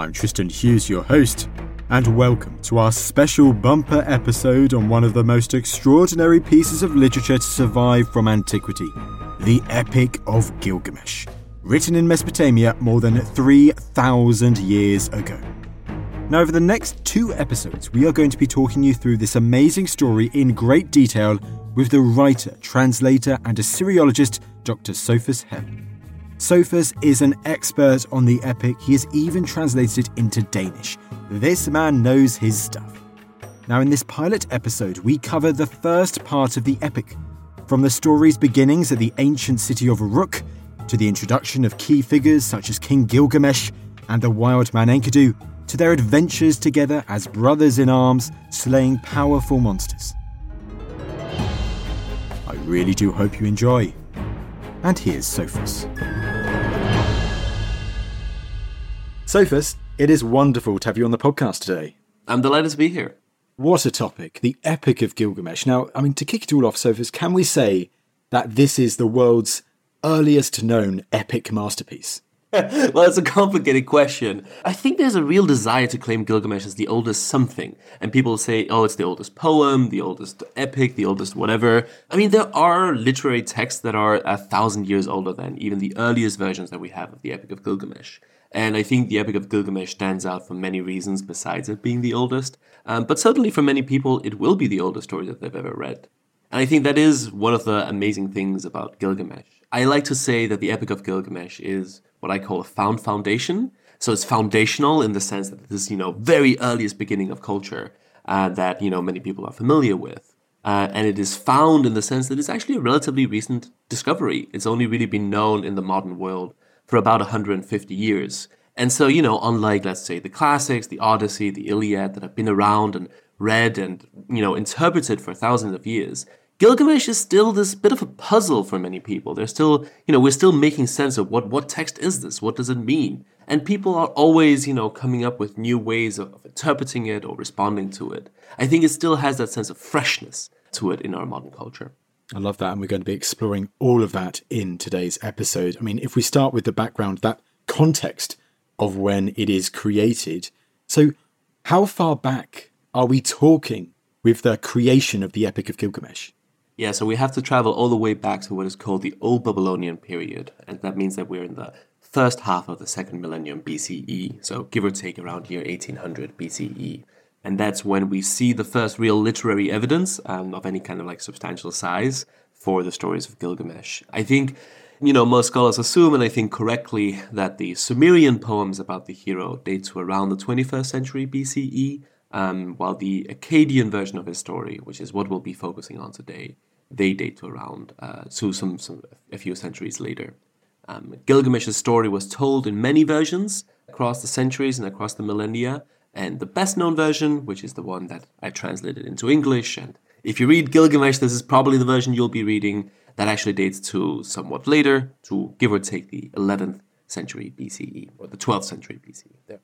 I'm Tristan Hughes, your host, and welcome to our special bumper episode on one of the most extraordinary pieces of literature to survive from antiquity the Epic of Gilgamesh, written in Mesopotamia more than 3,000 years ago. Now, over the next two episodes, we are going to be talking you through this amazing story in great detail with the writer, translator, and Assyriologist Dr. Sophus Helle. Sophus is an expert on the epic, he has even translated it into Danish. This man knows his stuff. Now, in this pilot episode, we cover the first part of the epic, from the story's beginnings at the ancient city of Uruk to the introduction of key figures such as King Gilgamesh and the wild man Enkidu, to their adventures together as brothers in arms slaying powerful monsters. I really do hope you enjoy. And here's Sophus. Sophus, it is wonderful to have you on the podcast today. I'm delighted to be here. What a topic, the Epic of Gilgamesh. Now, I mean, to kick it all off, Sophus, can we say that this is the world's earliest known epic masterpiece? well, it's a complicated question. I think there's a real desire to claim Gilgamesh as the oldest something. And people say, oh, it's the oldest poem, the oldest epic, the oldest whatever. I mean, there are literary texts that are a thousand years older than even the earliest versions that we have of the Epic of Gilgamesh. And I think the Epic of Gilgamesh stands out for many reasons besides it being the oldest. Um, but certainly for many people, it will be the oldest story that they've ever read. And I think that is one of the amazing things about Gilgamesh. I like to say that the Epic of Gilgamesh is what I call a found foundation. So it's foundational in the sense that this, you know, very earliest beginning of culture uh, that, you know, many people are familiar with. Uh, and it is found in the sense that it's actually a relatively recent discovery. It's only really been known in the modern world for about 150 years. And so, you know, unlike, let's say, the classics, the Odyssey, the Iliad, that have been around and read and, you know, interpreted for thousands of years, Gilgamesh is still this bit of a puzzle for many people. They're still, you know, we're still making sense of what, what text is this? What does it mean? And people are always, you know, coming up with new ways of, of interpreting it or responding to it. I think it still has that sense of freshness to it in our modern culture. I love that. And we're going to be exploring all of that in today's episode. I mean, if we start with the background, that context of when it is created. So, how far back are we talking with the creation of the Epic of Gilgamesh? Yeah, so we have to travel all the way back to what is called the Old Babylonian period. And that means that we're in the first half of the second millennium BCE. So, give or take around year 1800 BCE. And that's when we see the first real literary evidence um, of any kind of like substantial size for the stories of Gilgamesh. I think, you know, most scholars assume, and I think correctly, that the Sumerian poems about the hero date to around the 21st century BCE, um, while the Akkadian version of his story, which is what we'll be focusing on today, they date to around uh, to some, some a few centuries later. Um, Gilgamesh's story was told in many versions across the centuries and across the millennia, and the best known version, which is the one that I translated into English. And if you read Gilgamesh, this is probably the version you'll be reading that actually dates to somewhat later, to give or take the 11th century BCE or the 12th century BCE. There.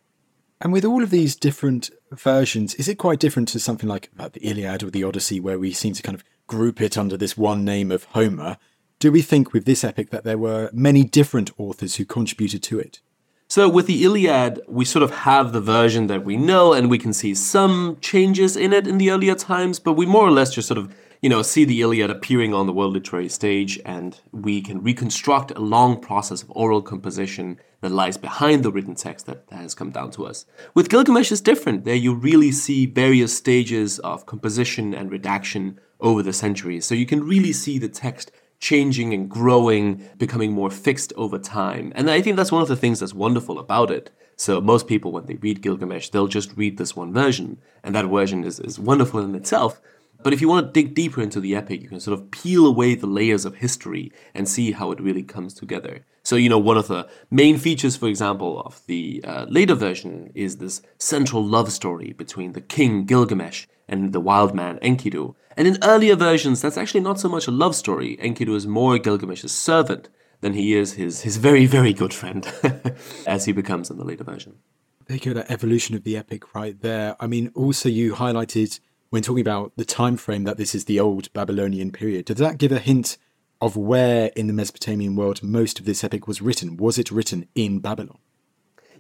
And with all of these different versions, is it quite different to something like uh, the Iliad or the Odyssey, where we seem to kind of group it under this one name of Homer? Do we think with this epic that there were many different authors who contributed to it? So with the Iliad, we sort of have the version that we know, and we can see some changes in it in the earlier times, but we more or less just sort of you know, see the Iliad appearing on the world literary stage, and we can reconstruct a long process of oral composition that lies behind the written text that has come down to us. With Gilgamesh, it's different. There you really see various stages of composition and redaction over the centuries. So you can really see the text changing and growing, becoming more fixed over time. And I think that's one of the things that's wonderful about it. So most people, when they read Gilgamesh, they'll just read this one version, and that version is, is wonderful in itself. But if you want to dig deeper into the epic, you can sort of peel away the layers of history and see how it really comes together. So, you know, one of the main features, for example, of the uh, later version is this central love story between the king Gilgamesh and the wild man Enkidu. And in earlier versions, that's actually not so much a love story. Enkidu is more Gilgamesh's servant than he is his, his very, very good friend, as he becomes in the later version. There you go, that evolution of the epic right there. I mean, also you highlighted when talking about the time frame that this is the old Babylonian period. Does that give a hint of where in the Mesopotamian world most of this epic was written? Was it written in Babylon?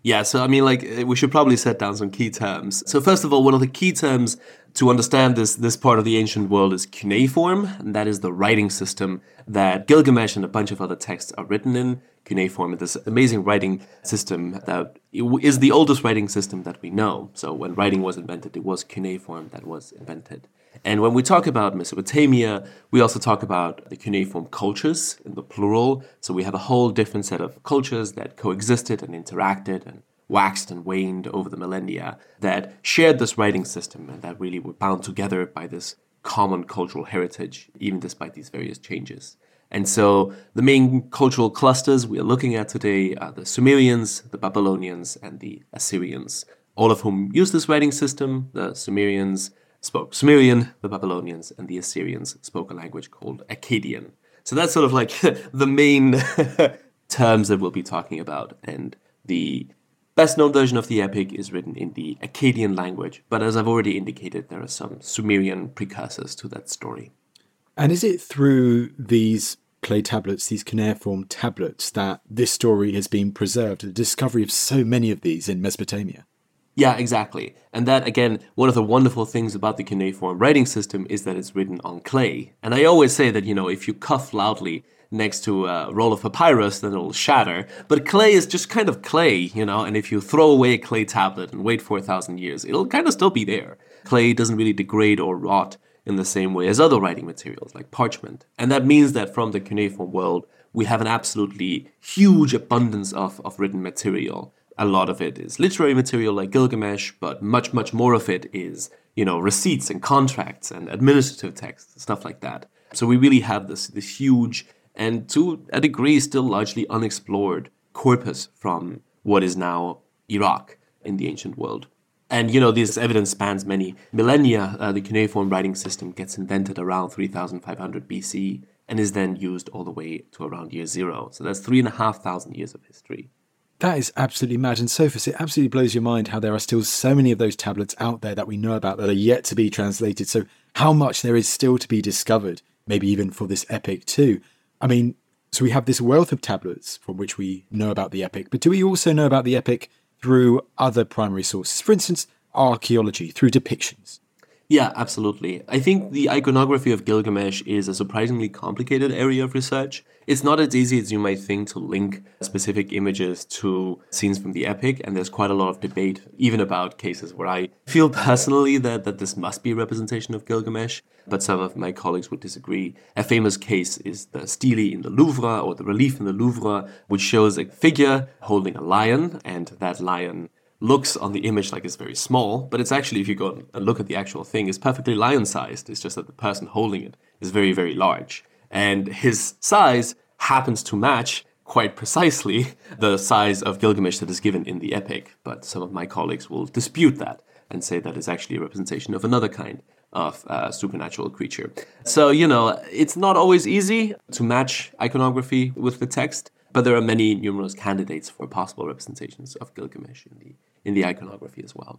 Yeah, so I mean, like, eh, we should probably set down some key terms. So, first of all, one of the key terms to understand this, this part of the ancient world is cuneiform, and that is the writing system that Gilgamesh and a bunch of other texts are written in. Cuneiform is this amazing writing system that is the oldest writing system that we know. So, when writing was invented, it was cuneiform that was invented. And when we talk about Mesopotamia, we also talk about the cuneiform cultures in the plural. So we have a whole different set of cultures that coexisted and interacted and waxed and waned over the millennia that shared this writing system and that really were bound together by this common cultural heritage, even despite these various changes. And so the main cultural clusters we are looking at today are the Sumerians, the Babylonians, and the Assyrians, all of whom use this writing system. The Sumerians spoke Sumerian, the Babylonians and the Assyrians spoke a language called Akkadian. So that's sort of like the main terms that we'll be talking about. And the best known version of the epic is written in the Akkadian language, but as I've already indicated, there are some Sumerian precursors to that story. And is it through these clay tablets, these cuneiform tablets, that this story has been preserved, the discovery of so many of these in Mesopotamia? Yeah, exactly. And that, again, one of the wonderful things about the cuneiform writing system is that it's written on clay. And I always say that, you know, if you cough loudly next to a roll of papyrus, then it'll shatter. But clay is just kind of clay, you know, and if you throw away a clay tablet and wait for a thousand years, it'll kind of still be there. Clay doesn't really degrade or rot in the same way as other writing materials like parchment. And that means that from the cuneiform world, we have an absolutely huge abundance of, of written material a lot of it is literary material like Gilgamesh, but much, much more of it is, you know, receipts and contracts and administrative texts, stuff like that. So we really have this, this huge and to a degree still largely unexplored corpus from what is now Iraq in the ancient world. And you know, this evidence spans many millennia. Uh, the cuneiform writing system gets invented around 3500 BC and is then used all the way to around year zero. So that's three and a half thousand years of history. That is absolutely mad. And Sophus, it absolutely blows your mind how there are still so many of those tablets out there that we know about that are yet to be translated. So, how much there is still to be discovered, maybe even for this epic too. I mean, so we have this wealth of tablets from which we know about the epic, but do we also know about the epic through other primary sources? For instance, archaeology, through depictions. Yeah, absolutely. I think the iconography of Gilgamesh is a surprisingly complicated area of research. It's not as easy as you might think to link specific images to scenes from the epic, and there's quite a lot of debate, even about cases where I feel personally that, that this must be a representation of Gilgamesh, but some of my colleagues would disagree. A famous case is the stele in the Louvre, or the relief in the Louvre, which shows a figure holding a lion, and that lion looks on the image like it's very small, but it's actually, if you go and look at the actual thing, is perfectly lion-sized. It's just that the person holding it is very, very large. And his size happens to match quite precisely the size of Gilgamesh that is given in the epic. But some of my colleagues will dispute that and say that it's actually a representation of another kind of uh, supernatural creature. So, you know, it's not always easy to match iconography with the text, but there are many numerous candidates for possible representations of Gilgamesh in the in the iconography as well.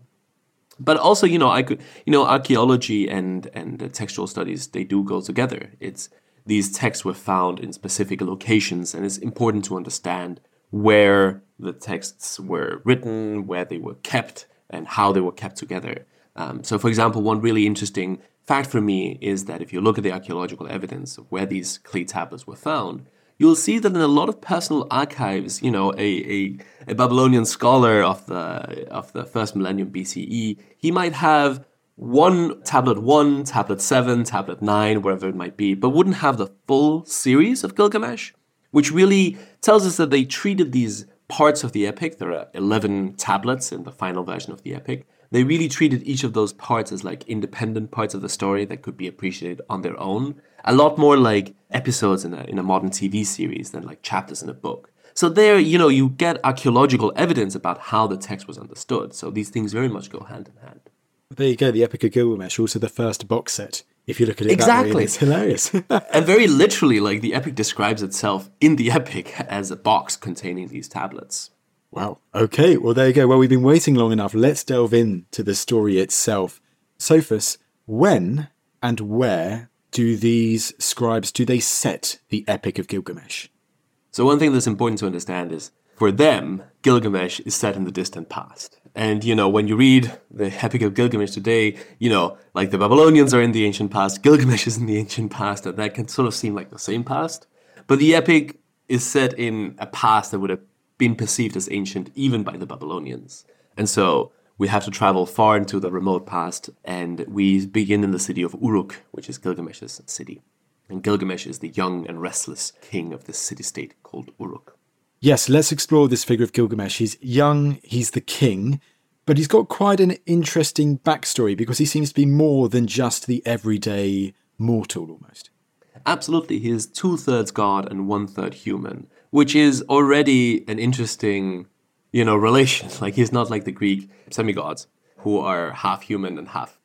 But also, you know, I could, you know, archaeology and and textual studies they do go together. It's these texts were found in specific locations, and it's important to understand where the texts were written, where they were kept, and how they were kept together. Um, so, for example, one really interesting fact for me is that if you look at the archaeological evidence of where these clay tablets were found, you'll see that in a lot of personal archives, you know, a, a, a, Babylonian scholar of the of the first millennium BCE, he might have one tablet one, tablet seven, tablet nine, wherever it might be, but wouldn't have the full series of Gilgamesh, which really tells us that they treated these parts of the epic. There are eleven tablets in the final version of the epic they really treated each of those parts as like independent parts of the story that could be appreciated on their own. A lot more like episodes in a, in a modern TV series than like chapters in a book. So there, you know, you get archaeological evidence about how the text was understood. So these things very much go hand in hand. There you go, the Epic of Gilgamesh, also the first box set. If you look at it exactly. that way, it's hilarious. and very literally, like the epic describes itself in the epic as a box containing these tablets. Wow. Okay. Well, there you go. Well, we've been waiting long enough. Let's delve into the story itself. Sophus, when and where do these scribes do they set the Epic of Gilgamesh? So one thing that's important to understand is for them, Gilgamesh is set in the distant past. And you know, when you read the Epic of Gilgamesh today, you know, like the Babylonians are in the ancient past, Gilgamesh is in the ancient past, and that can sort of seem like the same past. But the epic is set in a past that would have been perceived as ancient even by the Babylonians. And so we have to travel far into the remote past, and we begin in the city of Uruk, which is Gilgamesh's city. And Gilgamesh is the young and restless king of this city state called Uruk. Yes, let's explore this figure of Gilgamesh. He's young, he's the king, but he's got quite an interesting backstory because he seems to be more than just the everyday mortal almost. Absolutely, he is two thirds god and one third human which is already an interesting, you know, relation. Like he's not like the Greek semigods who are half human and half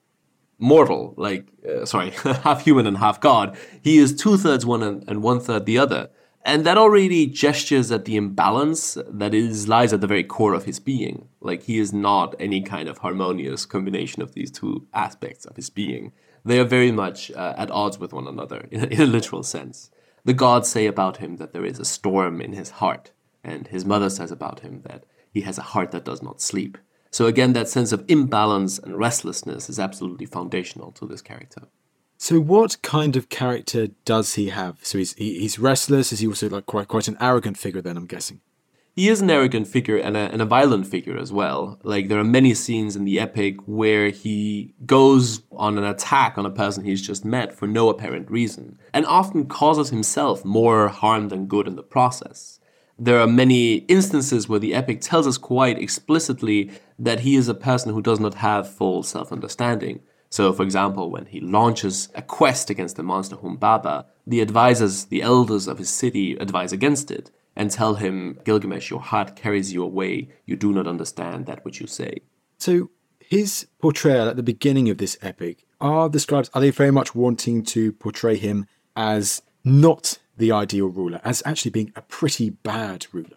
mortal. Like uh, sorry, half human and half god. He is two thirds one and, and one third the other, and that already gestures at the imbalance that is lies at the very core of his being. Like he is not any kind of harmonious combination of these two aspects of his being. They are very much uh, at odds with one another in a, in a literal sense. The gods say about him that there is a storm in his heart, and his mother says about him that he has a heart that does not sleep. So again, that sense of imbalance and restlessness is absolutely foundational to this character. So, what kind of character does he have? So he's he's restless. Is he also like quite quite an arrogant figure? Then I'm guessing he is an arrogant figure and a, and a violent figure as well. Like there are many scenes in the epic where he goes on an attack on a person he's just met for no apparent reason, and often causes himself more harm than good in the process. There are many instances where the epic tells us quite explicitly that he is a person who does not have full self understanding. So, for example, when he launches a quest against the monster Humbaba, the advisors, the elders of his city, advise against it and tell him, Gilgamesh, your heart carries you away. You do not understand that which you say. So his portrayal at the beginning of this epic, are the scribes, are they very much wanting to portray him as not the ideal ruler, as actually being a pretty bad ruler?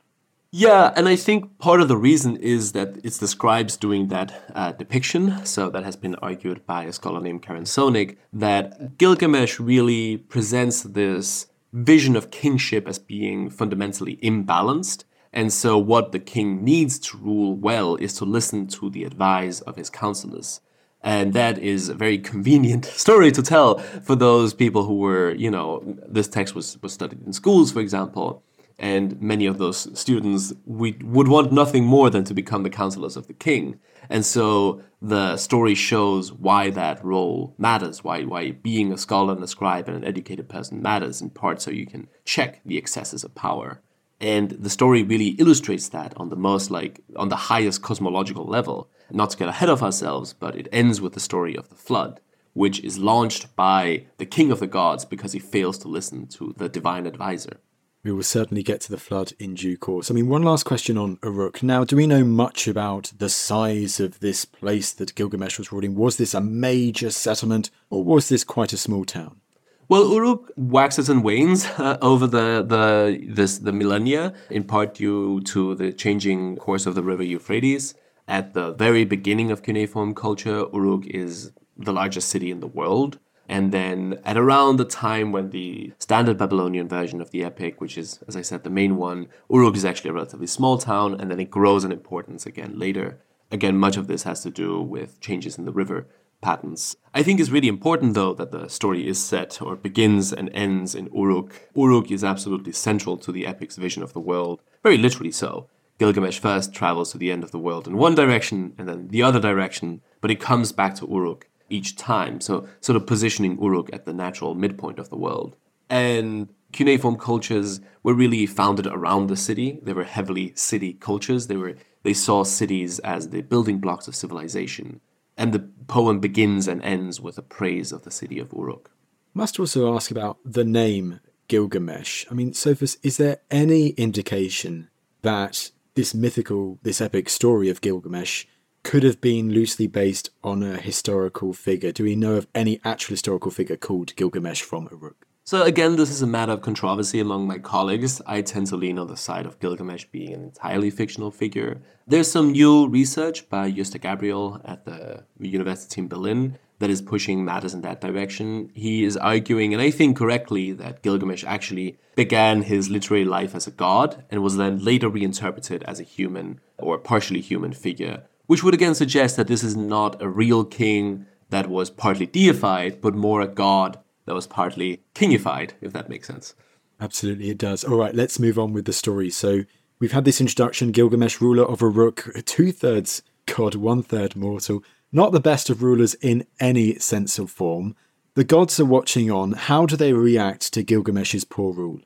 Yeah, and I think part of the reason is that it's the scribes doing that uh, depiction. So that has been argued by a scholar named Karen Sonik that Gilgamesh really presents this vision of kingship as being fundamentally imbalanced. And so, what the king needs to rule well is to listen to the advice of his counselors. And that is a very convenient story to tell for those people who were, you know, this text was, was studied in schools, for example. And many of those students we, would want nothing more than to become the counselors of the king. And so the story shows why that role matters, why, why being a scholar and a scribe and an educated person matters, in part so you can check the excesses of power. And the story really illustrates that on the most, like, on the highest cosmological level. Not to get ahead of ourselves, but it ends with the story of the flood, which is launched by the king of the gods because he fails to listen to the divine advisor. We will certainly get to the flood in due course. I mean, one last question on Uruk. Now, do we know much about the size of this place that Gilgamesh was ruling? Was this a major settlement, or was this quite a small town? Well, Uruk waxes and wanes uh, over the the this the millennia, in part due to the changing course of the river Euphrates. At the very beginning of cuneiform culture, Uruk is the largest city in the world. And then at around the time when the standard Babylonian version of the epic, which is, as I said, the main one, Uruk is actually a relatively small town, and then it grows in importance again later. Again, much of this has to do with changes in the river patterns. I think it's really important, though, that the story is set or begins and ends in Uruk. Uruk is absolutely central to the epic's vision of the world, very literally so. Gilgamesh first travels to the end of the world in one direction and then the other direction, but he comes back to Uruk each time, so sort of positioning Uruk at the natural midpoint of the world. And cuneiform cultures were really founded around the city. They were heavily city cultures. They were they saw cities as the building blocks of civilization. And the poem begins and ends with a praise of the city of Uruk. Must also ask about the name Gilgamesh. I mean, Sophus, is there any indication that this mythical, this epic story of Gilgamesh could have been loosely based on a historical figure? Do we know of any actual historical figure called Gilgamesh from Uruk? So again, this is a matter of controversy among my colleagues. I tend to lean on the side of Gilgamesh being an entirely fictional figure. There's some new research by Gösta Gabriel at the University in Berlin that is pushing matters in that direction. He is arguing, and I think correctly, that Gilgamesh actually began his literary life as a god and was then later reinterpreted as a human or partially human figure, which would again suggest that this is not a real king that was partly deified, but more a god that was partly kingified, if that makes sense. Absolutely, it does. All right, let's move on with the story. So we've had this introduction Gilgamesh, ruler of Uruk, two thirds god, one third mortal. Not the best of rulers in any sense of form. The gods are watching on. How do they react to Gilgamesh's poor rule?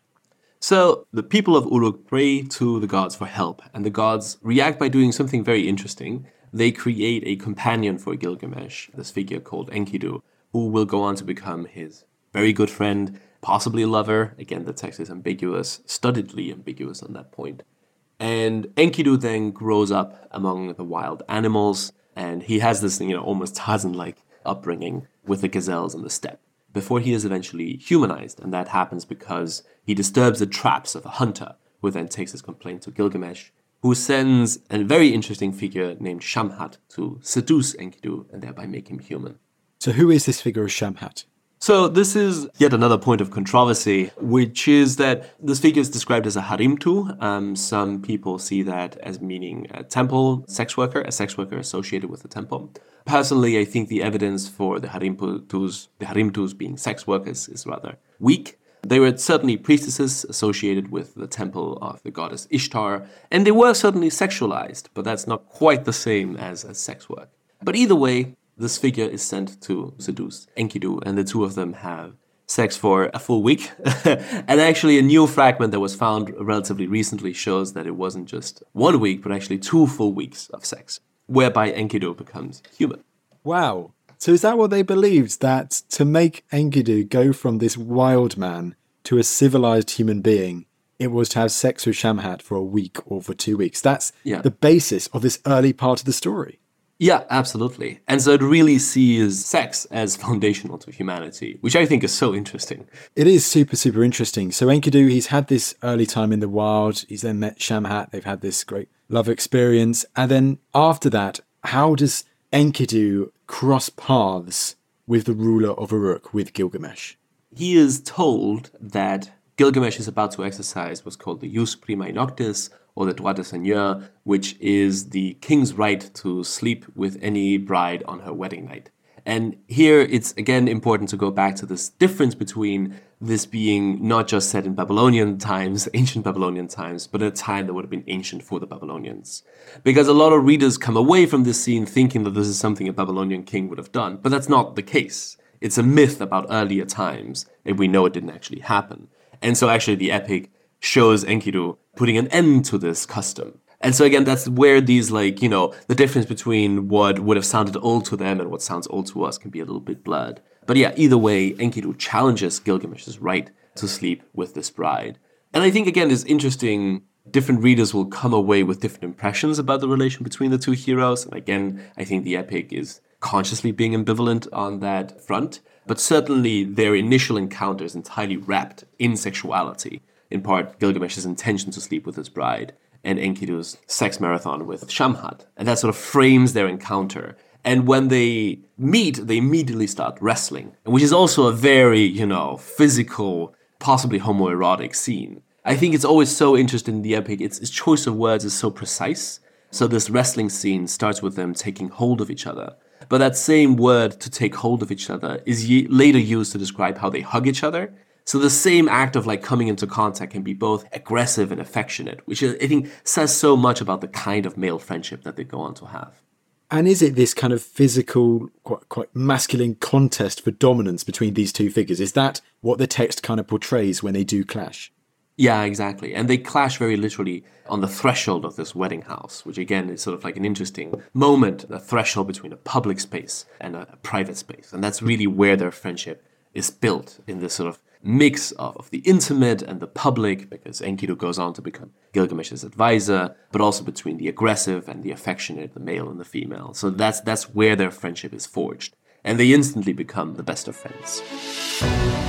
So, the people of Uruk pray to the gods for help, and the gods react by doing something very interesting. They create a companion for Gilgamesh, this figure called Enkidu, who will go on to become his very good friend, possibly a lover. Again, the text is ambiguous, studiedly ambiguous on that point. And Enkidu then grows up among the wild animals, and he has this, you know, almost Tarzan-like upbringing with the gazelles in the steppe before he is eventually humanized, and that happens because he disturbs the traps of a hunter, who then takes his complaint to Gilgamesh, who sends a very interesting figure named Shamhat to seduce Enkidu and thereby make him human. So, who is this figure of Shamhat? So this is yet another point of controversy, which is that this figure is described as a harimtu. Um, some people see that as meaning a temple sex worker, a sex worker associated with the temple. Personally, I think the evidence for the harimtus, the harimtus being sex workers is rather weak. They were certainly priestesses associated with the temple of the goddess Ishtar, and they were certainly sexualized, but that's not quite the same as, as sex work. But either way, this figure is sent to seduce Enkidu, and the two of them have sex for a full week. and actually, a new fragment that was found relatively recently shows that it wasn't just one week, but actually two full weeks of sex, whereby Enkidu becomes human. Wow. So is that what they believed? That to make Enkidu go from this wild man to a civilized human being, it was to have sex with Shamhat for a week or for two weeks. That's yeah. the basis of this early part of the story. Yeah, absolutely. And so it really sees sex as foundational to humanity, which I think is so interesting. It is super, super interesting. So Enkidu, he's had this early time in the wild. He's then met Shamhat. They've had this great love experience. And then after that, how does Enkidu cross paths with the ruler of Uruk, with Gilgamesh? He is told that Gilgamesh is about to exercise what's called the jus primae noctis, or the droit de seigneur, which is the king's right to sleep with any bride on her wedding night. And here it's again important to go back to this difference between this being not just set in Babylonian times, ancient Babylonian times, but a time that would have been ancient for the Babylonians. Because a lot of readers come away from this scene thinking that this is something a Babylonian king would have done, but that's not the case. It's a myth about earlier times, and we know it didn't actually happen. And so actually the epic shows Enkidu putting an end to this custom. And so again, that's where these like, you know, the difference between what would have sounded old to them and what sounds old to us can be a little bit blurred. But yeah, either way, Enkidu challenges Gilgamesh's right to sleep with this bride. And I think again, it's interesting. Different readers will come away with different impressions about the relation between the two heroes. And again, I think the epic is consciously being ambivalent on that front. But certainly their initial encounter is entirely wrapped in sexuality in part Gilgamesh's intention to sleep with his bride, and Enkidu's sex marathon with Shamhat. And that sort of frames their encounter. And when they meet, they immediately start wrestling, which is also a very, you know, physical, possibly homoerotic scene. I think it's always so interesting in the epic. Its, its choice of words is so precise. So this wrestling scene starts with them taking hold of each other. But that same word to take hold of each other is later used to describe how they hug each other. So the same act of like coming into contact can be both aggressive and affectionate, which I think says so much about the kind of male friendship that they go on to have. And is it this kind of physical, quite, quite masculine contest for dominance between these two figures? Is that what the text kind of portrays when they do clash? Yeah, exactly. And they clash very literally on the threshold of this wedding house, which again is sort of like an interesting moment, a threshold between a public space and a, private space. And that's really where their friendship is built in this sort of mix of, the intimate and the public, because Enkidu goes on to become Gilgamesh's advisor, but also between the aggressive and the affectionate, the male and the female. So that's that's where their friendship is forged. And they instantly become the best of friends.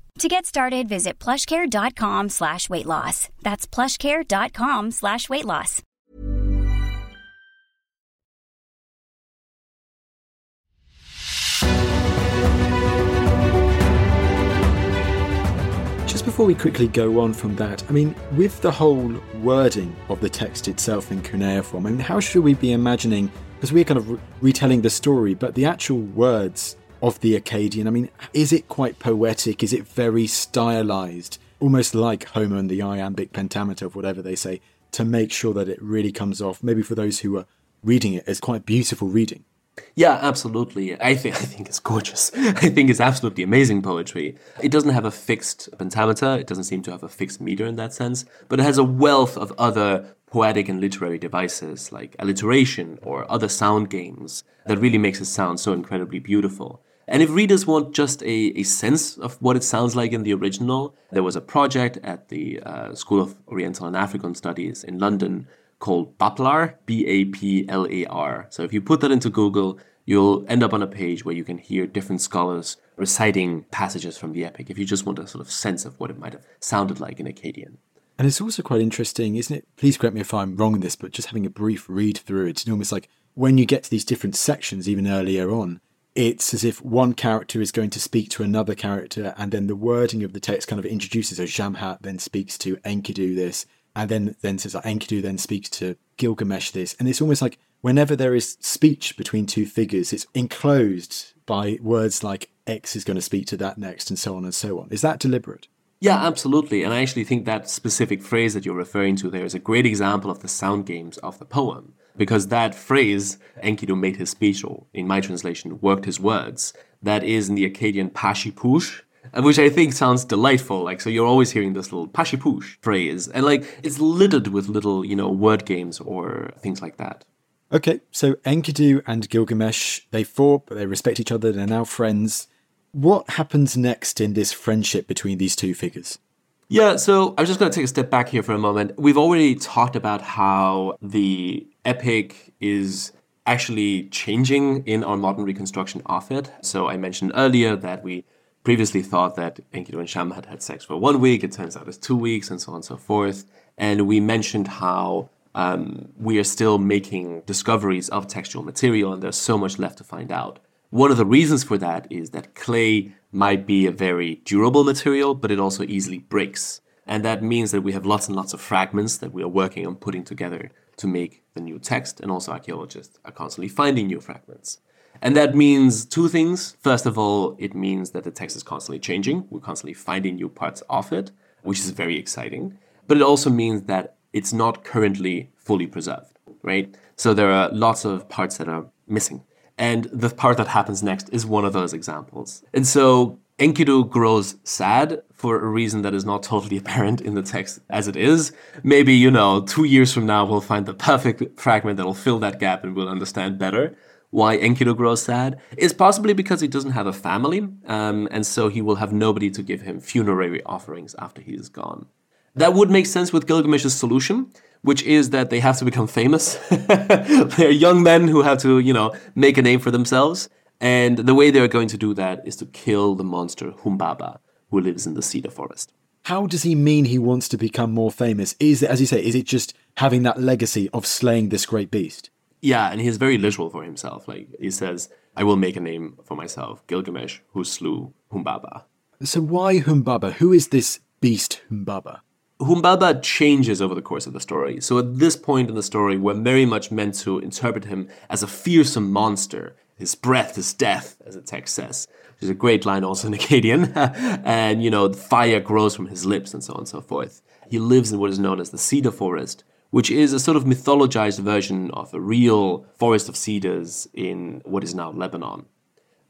To get started, visit plushcare.com slash weight loss. That's plushcare.com slash weight loss. Just before we quickly go on from that, I mean, with the whole wording of the text itself in cuneiform, I mean, how should we be imagining? Because we're kind of re- retelling the story, but the actual words of the Akkadian? I mean, is it quite poetic? Is it very stylized? Almost like Homer and the iambic pentameter of whatever they say, to make sure that it really comes off, maybe for those who are reading it, it's quite beautiful reading. Yeah, absolutely. I think I think it's gorgeous. I think it's absolutely amazing poetry. It doesn't have a fixed pentameter. It doesn't seem to have a fixed meter in that sense, but it has a wealth of other poetic and literary devices like alliteration or other sound games that really makes it sound so incredibly beautiful. And if readers want just a, a sense of what it sounds like in the original, there was a project at the uh, School of Oriental and African Studies in London called Baplar, B A P L A R. So if you put that into Google, you'll end up on a page where you can hear different scholars reciting passages from the epic if you just want a sort of sense of what it might have sounded like in Akkadian. And it's also quite interesting, isn't it? Please correct me if I'm wrong in this, but just having a brief read through it, it's almost like when you get to these different sections, even earlier on, it's as if one character is going to speak to another character, and then the wording of the text kind of introduces. So Shamhat then speaks to Enkidu this, and then then says like, Enkidu then speaks to Gilgamesh this, and it's almost like whenever there is speech between two figures, it's enclosed by words like X is going to speak to that next, and so on and so on. Is that deliberate? Yeah, absolutely. And I actually think that specific phrase that you're referring to there is a great example of the sound games of the poem. Because that phrase, Enkidu made his speech, or in my translation, worked his words, that is in the Akkadian pashipush, which I think sounds delightful. Like, so you're always hearing this little pashipush phrase, and like it's littered with little, you know, word games or things like that. Okay, so Enkidu and Gilgamesh, they fought, but they respect each other, they're now friends. What happens next in this friendship between these two figures? Yeah, so I'm just going to take a step back here for a moment. We've already talked about how the epic is actually changing in our modern reconstruction of it. So I mentioned earlier that we previously thought that Enkidu and Shamhat had sex for one week. It turns out it's two weeks, and so on and so forth. And we mentioned how um, we are still making discoveries of textual material, and there's so much left to find out. One of the reasons for that is that clay might be a very durable material, but it also easily breaks. And that means that we have lots and lots of fragments that we are working on putting together to make the new text, and also archaeologists are constantly finding new fragments. And that means two things. First of all, it means that the text is constantly changing. We're constantly finding new parts of it, which is very exciting. But it also means that it's not currently fully preserved, right? So there are lots of parts that are missing. And the part that happens next is one of those examples. And so Enkidu grows sad for a reason that is not totally apparent in the text as it is. Maybe, you know, two years from now, we'll find the perfect fragment that'll fill that gap and we'll understand better why Enkidu grows sad. It's possibly because he doesn't have a family, um, and so he will have nobody to give him funerary offerings after he is gone. That would make sense with Gilgamesh's solution, which is that they have to become famous. they're young men who have to, you know, make a name for themselves. And the way they're going to do that is to kill the monster Humbaba, who lives in the cedar forest. How does he mean he wants to become more famous? Is it, as you say, is it just having that legacy of slaying this great beast? Yeah, and he's very literal for himself. Like he says, I will make a name for myself, Gilgamesh, who slew Humbaba. So why Humbaba? Who is this beast Humbaba? Humbaba changes over the course of the story. So at this point in the story, we're very much meant to interpret him as a fearsome monster. His breath is death, as the text says. Which is a great line also in Akkadian. and, you know, fire grows from his lips and so on and so forth. He lives in what is known as the cedar forest, which is a sort of mythologized version of a real forest of cedars in what is now Lebanon.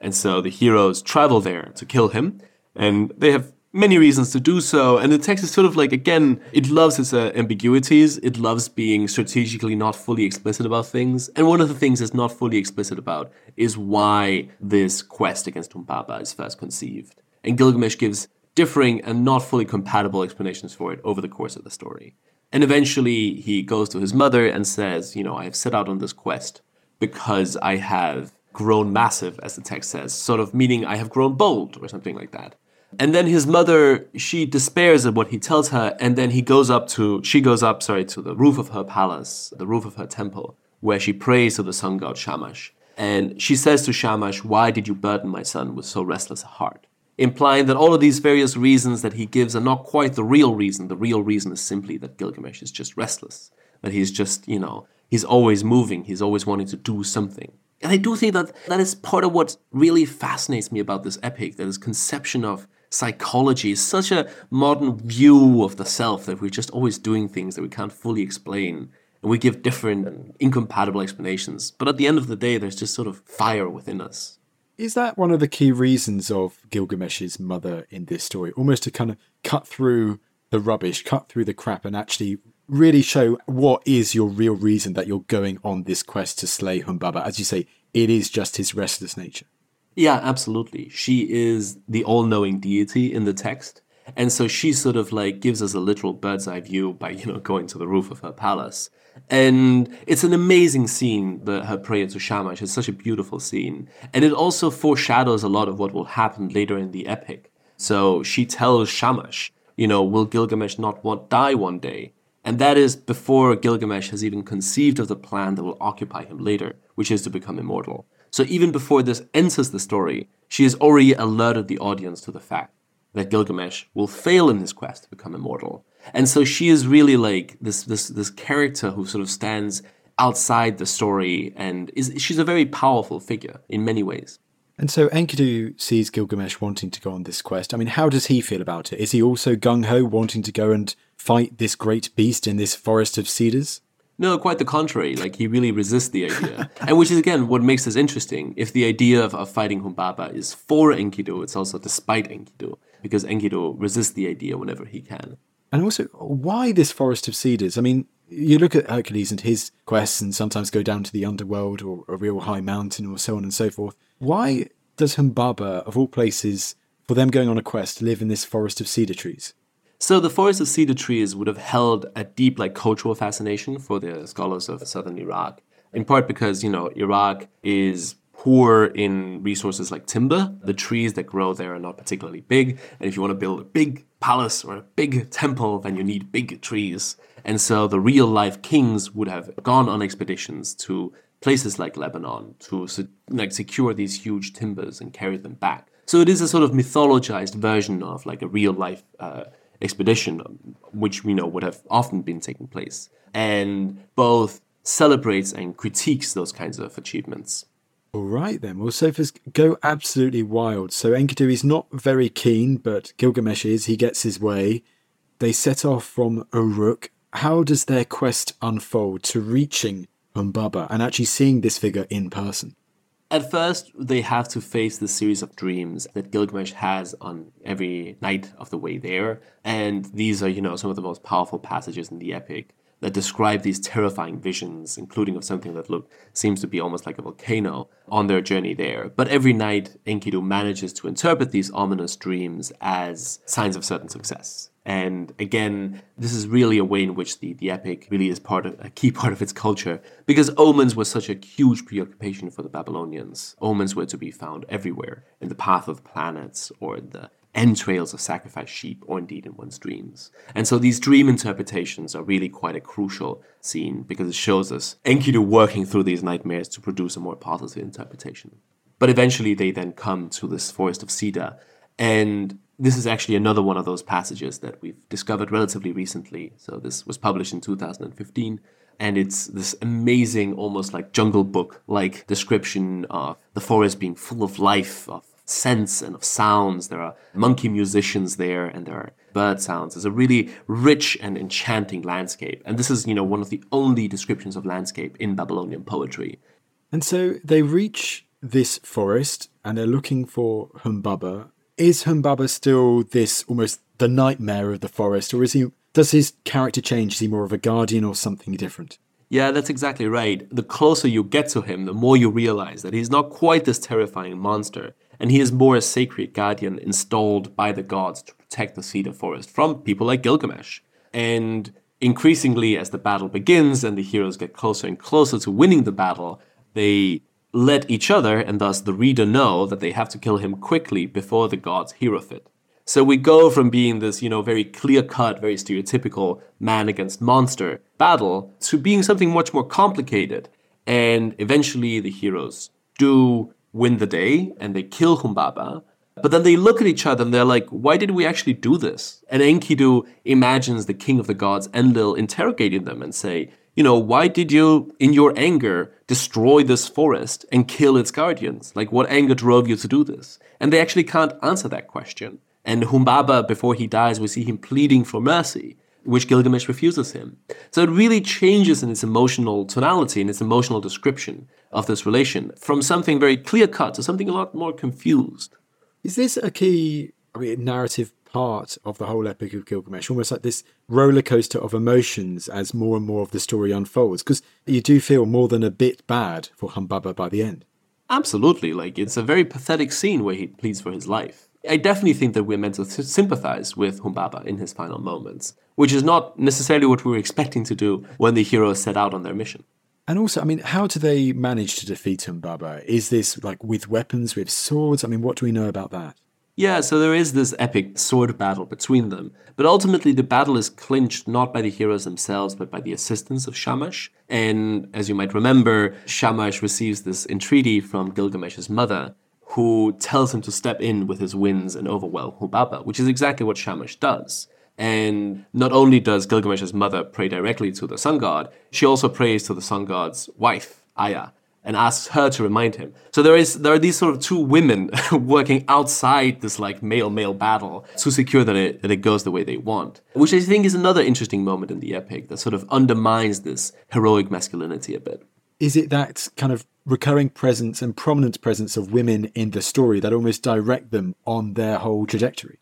And so the heroes travel there to kill him, and they have many reasons to do so. And the text is sort of like, again, it loves its uh, ambiguities. It loves being strategically not fully explicit about things. And one of the things it's not fully explicit about is why this quest against Humbaba is first conceived. And Gilgamesh gives differing and not fully compatible explanations for it over the course of the story. And eventually he goes to his mother and says, You know, I have set out on this quest because I have grown massive, as the text says, sort of meaning I have grown bold or something like that. And then his mother, she despairs at what he tells her, and then he goes up to, she goes up, sorry, to the roof of her palace, the roof of her temple, where she prays to the sun god Shamash. And she says to Shamash, Why did you burden my son with so restless a heart? Implying that all of these various reasons that he gives are not quite the real reason. The real reason is simply that Gilgamesh is just restless, that he's just, you know, he's always moving, he's always wanting to do something. And I do think that that is part of what really fascinates me about this epic, that his conception of psychology is such a modern view of the self that we're just always doing things that we can't fully explain. And we give different and incompatible explanations. But at the end of the day, there's just sort of fire within us. Is that one of the key reasons of Gilgamesh's mother in this story? Almost to kind of cut through the rubbish, cut through the crap, and actually really show what is your real reason that you're going on this quest to slay Humbaba. As you say, it is just his restless nature. Yeah, absolutely. She is the all knowing deity in the text. And so she sort of like gives us a literal bird's eye view by, you know, going to the roof of her palace. And it's an amazing scene, the, her prayer to Shamash. It's such a beautiful scene. And it also foreshadows a lot of what will happen later in the epic. So she tells Shamash, you know, will Gilgamesh not want die one day? And that is before Gilgamesh has even conceived of the plan that will occupy him later, which is to become immortal. So even before this enters the story, she has already alerted the audience to the fact that Gilgamesh will fail in his quest to become immortal. And so she is really like this this this character who sort of stands outside the story and is she's a very powerful figure in many ways. And so Enkidu sees Gilgamesh wanting to go on this quest. I mean, how does he feel about it? Is he also gung ho wanting to go and fight this great beast in this forest of cedars? No, quite the contrary. Like he really resists the idea, and which is again what makes this interesting. If the idea of, of fighting Humbaba is for Enkidu, it's also despite Enkidu because Enkidu resists the idea whenever he can. And also, why this forest of cedars? I mean, you look at Hercules and his quests, and sometimes go down to the underworld or a real high mountain or so on and so forth. Why does Humbaba, of all places, for them going on a quest, live in this forest of cedar trees? So the forest of cedar trees would have held a deep like cultural fascination for the scholars of southern Iraq. In part because, you know, Iraq is poor in resources like timber. The trees that grow there are not particularly big. And if you want to build a big palace or a big temple, then you need big trees. And so the real life kings would have gone on expeditions to places like Lebanon to like secure these huge timbers and carry them back. So it is a sort of mythologized version of like a real life uh, expedition, which we know would have often been taking place, and both celebrates and critiques those kinds of achievements. All right then. Well, Sophus go absolutely wild. So Enkidu is not very keen, but Gilgamesh is. He gets his way. They set off from Uruk. How does their quest unfold to reaching Humbaba and actually seeing this figure in person? At first, they have to face the series of dreams that Gilgamesh has on every night of the way there. And these are, you know, some of the most powerful passages in the epic that describe these terrifying visions, including of something that look seems to be almost like a volcano on their journey there. But every night, Enkidu manages to interpret these ominous dreams as signs of certain success. And again, this is really a way in which the, the epic really is part of a key part of its culture because omens were such a huge preoccupation for the Babylonians. Omens were to be found everywhere in the path of planets or in the entrails of sacrificed sheep, or indeed in one's dreams. And so these dream interpretations are really quite a crucial scene because it shows us Enkidu working through these nightmares to produce a more positive interpretation. But eventually they then come to this forest of cedar, and this is actually another one of those passages that we've discovered relatively recently. So this was published in 2015 and it's this amazing, almost like jungle book like description of the forest being full of life, of scents and of sounds. There are monkey musicians there, and there are bird sounds. It's a really rich and enchanting landscape. And this is, you know, one of the only descriptions of landscape in Babylonian poetry. And so they reach this forest and they're looking for Humbaba. Is Humbaba still this almost the nightmare of the forest, or is he does his character change? Is he more of a guardian or something different? Yeah, that's exactly right. The closer you get to him, the more you realize that he's not quite this terrifying monster and he is more a sacred guardian installed by the gods to protect the cedar forest from people like Gilgamesh. And increasingly, as the battle begins and the heroes get closer and closer to winning the battle, they let each other, and thus the reader, know that they have to kill him quickly before the gods hear of it. So we go from being this, you know, very clear cut, very stereotypical man against monster battle to being something much more complicated. And eventually the heroes do win the day and they kill Humbaba. But then they look at each other and they're like, why did we actually do this? And Enkidu imagines the king of the gods, Enlil, interrogating them and say, you know, why did you, in your anger, destroy this forest and kill its guardians? Like, what anger drove you to do this? And they actually can't answer that question. And Humbaba, before he dies, we see him pleading for mercy which Gilgamesh refuses him. So it really changes in its emotional tonality and its emotional description of this relation from something very clear cut to something a lot more confused. Is this a key I mean, narrative part of the whole epic of Gilgamesh? Almost like this roller coaster of emotions as more and more of the story unfolds? Because you do feel more than a bit bad for Humbaba by the end. Absolutely. Like, it's a very pathetic scene where he pleads for his life. I definitely think that we're meant to sympathize with Humbaba in his final moments, which is not necessarily what we were expecting to do when the heroes set out on their mission. And also, I mean, how do they manage to defeat Humbaba? Is this like with weapons, with swords? I mean, what do we know about that? Yeah, so there is this epic sword battle between them, but ultimately the battle is clinched not by the heroes themselves, but by the assistance of Shamash. And as you might remember, Shamash receives this entreaty from Gilgamesh's mother, who tells him to step in with his winds and overwhelm Humbaba, which is exactly what Shamash does. And not only does Gilgamesh's mother pray directly to the sun god, she also prays to the sun god's wife, Aya, and asks her to remind him. So there is there are these sort of two women working outside this like male male battle to secure that it that it goes the way they want, which I think is another interesting moment in the epic that sort of undermines this heroic masculinity a bit. Is it that kind of recurring presence and prominent presence of women in the story that almost direct them on their whole trajectory.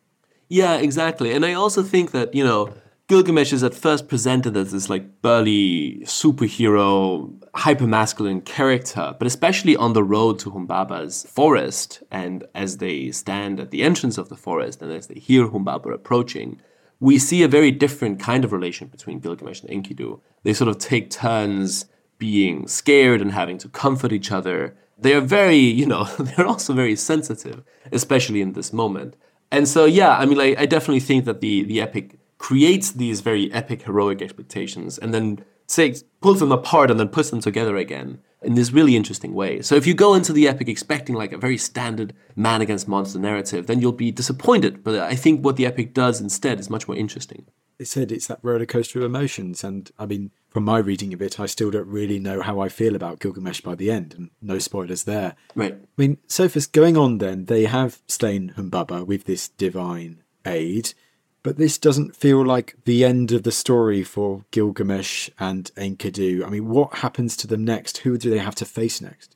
Yeah, exactly. And I also think that, you know, Gilgamesh is at first presented as this like burly superhero, hypermasculine character, but especially on the road to Humbaba's forest, and as they stand at the entrance of the forest and as they hear Humbaba approaching, we see a very different kind of relation between Gilgamesh and Enkidu. They sort of take turns being scared and having to comfort each other. they are very, you know, they're also very sensitive, especially in this moment. And so, yeah, I mean, like, I definitely think that the the epic creates these very epic heroic expectations and then takes pulls them apart and then puts them together again in this really interesting way. So if you go into the epic expecting like a very standard man against monster narrative, then you'll be disappointed. But I think what the epic does instead is much more interesting. It said it's that roller coaster of emotions, and I mean, from my reading of it, I still don't really know how I feel about Gilgamesh by the end, and no spoilers there. Right. I mean, Sophus, going on then, they have slain Humbaba with this divine aid. But this doesn't feel like the end of the story for Gilgamesh and Enkidu. I mean, what happens to them next? Who do they have to face next?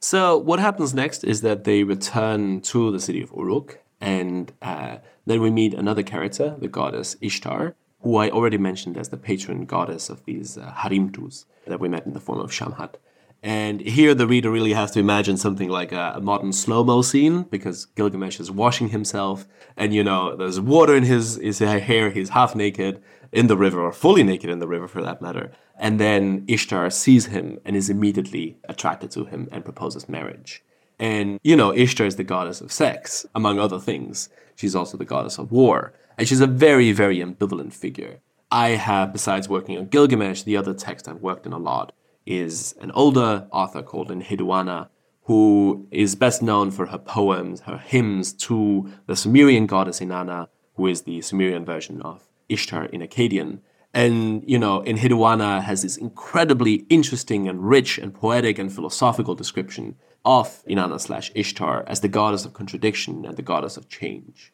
So, what happens next is that they return to the city of Uruk, and uh, then we meet another character, the goddess Ishtar, who I already mentioned as the patron goddess of these uh, Harimtus that we met in the form of Shamhat. And here the reader really has to imagine something like a, a modern slow-mo scene because Gilgamesh is washing himself and you know there's water in his, his hair, he's half naked in the river or fully naked in the river for that matter. And then Ishtar sees him and is immediately attracted to him and proposes marriage. And you know, Ishtar is the goddess of sex, among other things. She's also the goddess of war. And she's a very, very ambivalent figure. I have, besides working on Gilgamesh, the other text I've worked in a lot is an older author called Enheduanna, who is best known for her poems, her hymns to the Sumerian goddess Inanna, who is the Sumerian version of Ishtar in Akkadian. And, you know, Enheduanna has this incredibly interesting and rich and poetic and philosophical description of Inanna slash Ishtar as the goddess of contradiction and the goddess of change.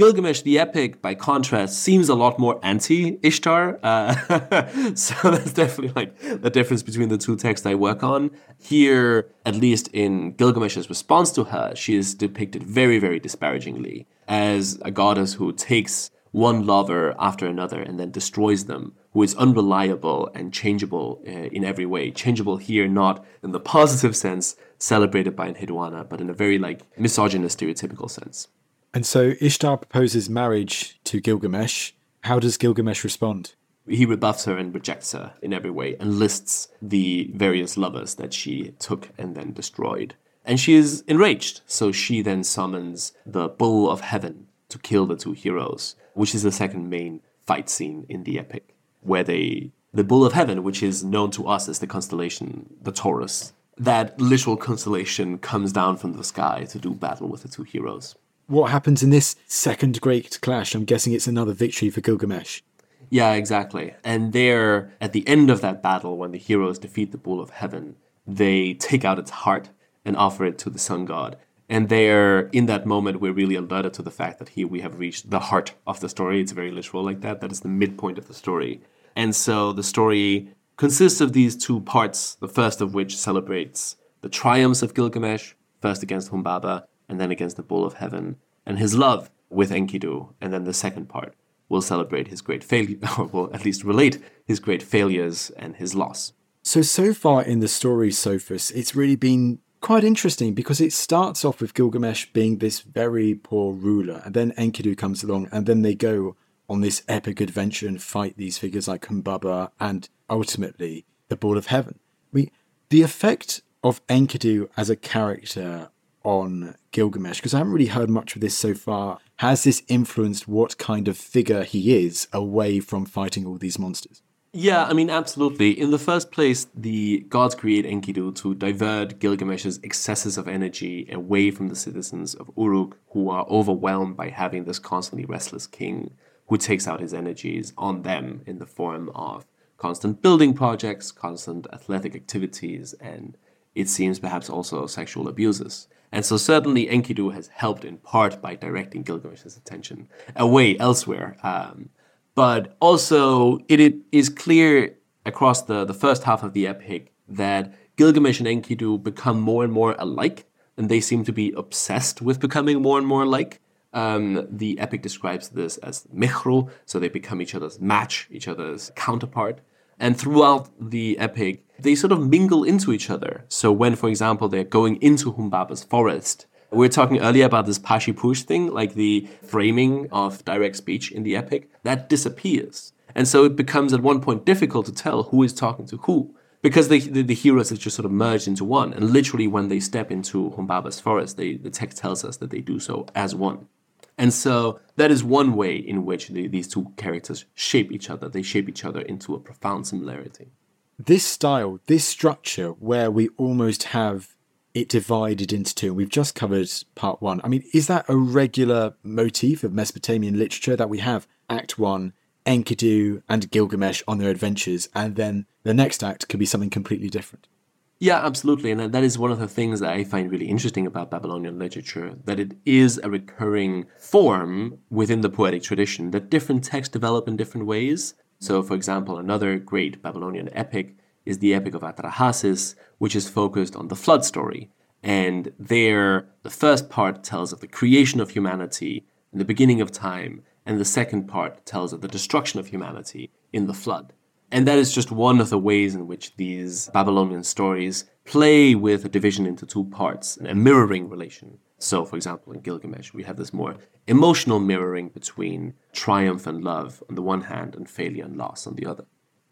Gilgamesh the Epic, by contrast, seems a lot more anti Ishtar. Uh, so that's definitely like the difference between the two texts I work on. Here, at least in Gilgamesh's response to her, she is depicted very, very disparagingly as a goddess who takes one lover after another and then destroys them, who is unreliable and changeable uh, in every way. Changeable here, not in the positive sense celebrated by Enheduanna, but in a very like misogynist, stereotypical sense. And so Ishtar proposes marriage to Gilgamesh. How does Gilgamesh respond? He rebuffs her and rejects her in every way and lists the various lovers that she took and then destroyed. And she is enraged, so she then summons the Bull of Heaven to kill the two heroes, which is the second main fight scene in the epic, where they the Bull of Heaven, which is known to us as the constellation the Taurus, that literal constellation comes down from the sky to do battle with the two heroes what happens in this second great clash? I'm guessing it's another victory for Gilgamesh. Yeah, exactly. And there, at the end of that battle, when the heroes defeat the Bull of Heaven, they take out its heart and offer it to the sun god. And there, in that moment, we're really alerted to the fact that here we have reached the heart of the story. It's very literal like that. That is the midpoint of the story. And so the story consists of these two parts, the first of which celebrates the triumphs of Gilgamesh, first against Humbaba, and then against the Bull of Heaven, and his love with Enkidu. And then the second part will celebrate his great failure, or will at least relate his great failures and his loss. So, so far in the story, Sophus, it's really been quite interesting because it starts off with Gilgamesh being this very poor ruler, and then Enkidu comes along, and then they go on this epic adventure and fight these figures like Humbaba and ultimately the Bull of Heaven. I mean, the effect of Enkidu as a character on Gilgamesh? Because I haven't really heard much of this so far. Has this influenced what kind of figure he is away from fighting all these monsters? Yeah, I mean, absolutely. In the first place, the gods create Enkidu to divert Gilgamesh's excesses of energy away from the citizens of Uruk, who are overwhelmed by having this constantly restless king who takes out his energies on them in the form of constant building projects, constant athletic activities, and it seems perhaps also sexual abuses. And so certainly Enkidu has helped in part by directing Gilgamesh's attention away elsewhere. Um, but also it, it is clear across the, the first half of the epic that Gilgamesh and Enkidu become more and more alike, and they seem to be obsessed with becoming more and more alike. Um, the epic describes this as mihru, so they become each other's match, each other's counterpart. And throughout the epic, they sort of mingle into each other. So when, for example, they're going into Humbaba's forest, we were talking earlier about this Pashipush thing, like the framing of direct speech in the epic, that disappears. And so it becomes at one point difficult to tell who is talking to who. because the, the, the heroes have just sort of merged into one. And literally, when they step into Humbaba's forest, they, the text tells us that they do so as one. And so that is one way in which the, these two characters shape each other. They shape each other into a profound similarity. This style, this structure, where we almost have it divided into two, and we've just covered part one. I mean, is that a regular motif of Mesopotamian literature that we have Act One, Enkidu and Gilgamesh on their adventures, and then the next act could be something completely different. Yeah, absolutely. And that is one of the things that I find really interesting about Babylonian literature that it is a recurring form within the poetic tradition, that different texts develop in different ways. So, for example, another great Babylonian epic is the Epic of Atrahasis, which is focused on the flood story. And there, the first part tells of the creation of humanity in the beginning of time, and the second part tells of the destruction of humanity in the flood. And that is just one of the ways in which these Babylonian stories play with a division into two parts, a mirroring relation. So, for example, in Gilgamesh, we have this more emotional mirroring between triumph and love on the one hand and failure and loss on the other.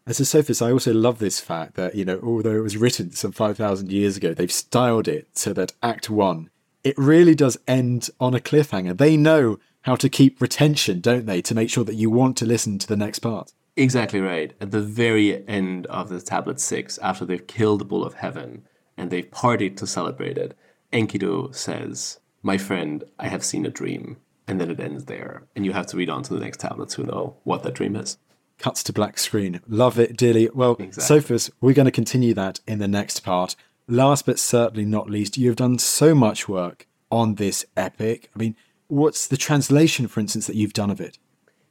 As a Sophus, I also love this fact that, you know, although it was written some 5,000 years ago, they've styled it so that Act 1, it really does end on a cliffhanger. They know how to keep retention, don't they, to make sure that you want to listen to the next part. Exactly right. At the very end of the Tablet 6, after they've killed the Bull of Heaven and they've partied to celebrate it, Enkidu says, My friend, I have seen a dream. And then it ends there. And you have to read on to the next tablet to know what that dream is. Cuts to black screen. Love it dearly. Well, exactly. Sophus, we're going to continue that in the next part. Last but certainly not least, you have done so much work on this epic. I mean, what's the translation, for instance, that you've done of it?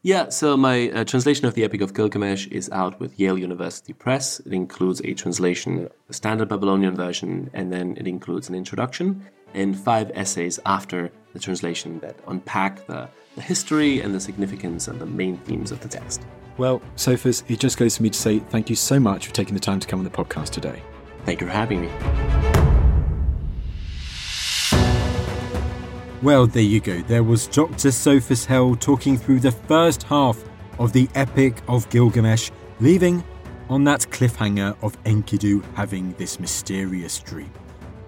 Yeah, so my uh, translation of the Epic of Gilgamesh is out with Yale University Press. It includes a translation, a standard Babylonian version, and then it includes an introduction and five essays after the translation that unpack the, the history and the significance and the main themes of the text. Well, Sophus, it just goes for me to say thank you so much for taking the time to come on the podcast today. Thank you for having me. Well, there you go. There was Dr. Sophus Helle talking through the first half of the Epic of Gilgamesh, leaving on that cliffhanger of Enkidu having this mysterious dream.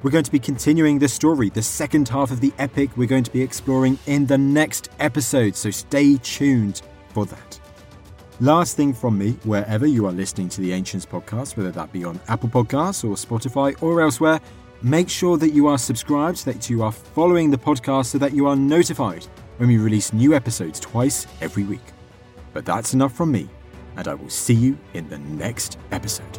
We're going to be continuing the story, the second half of the epic we're going to be exploring in the next episode, so stay tuned for that. Last thing from me, wherever you are listening to the Ancients podcast, whether that be on Apple Podcasts or Spotify or elsewhere, Make sure that you are subscribed, that you are following the podcast so that you are notified when we release new episodes twice every week. But that's enough from me, and I will see you in the next episode.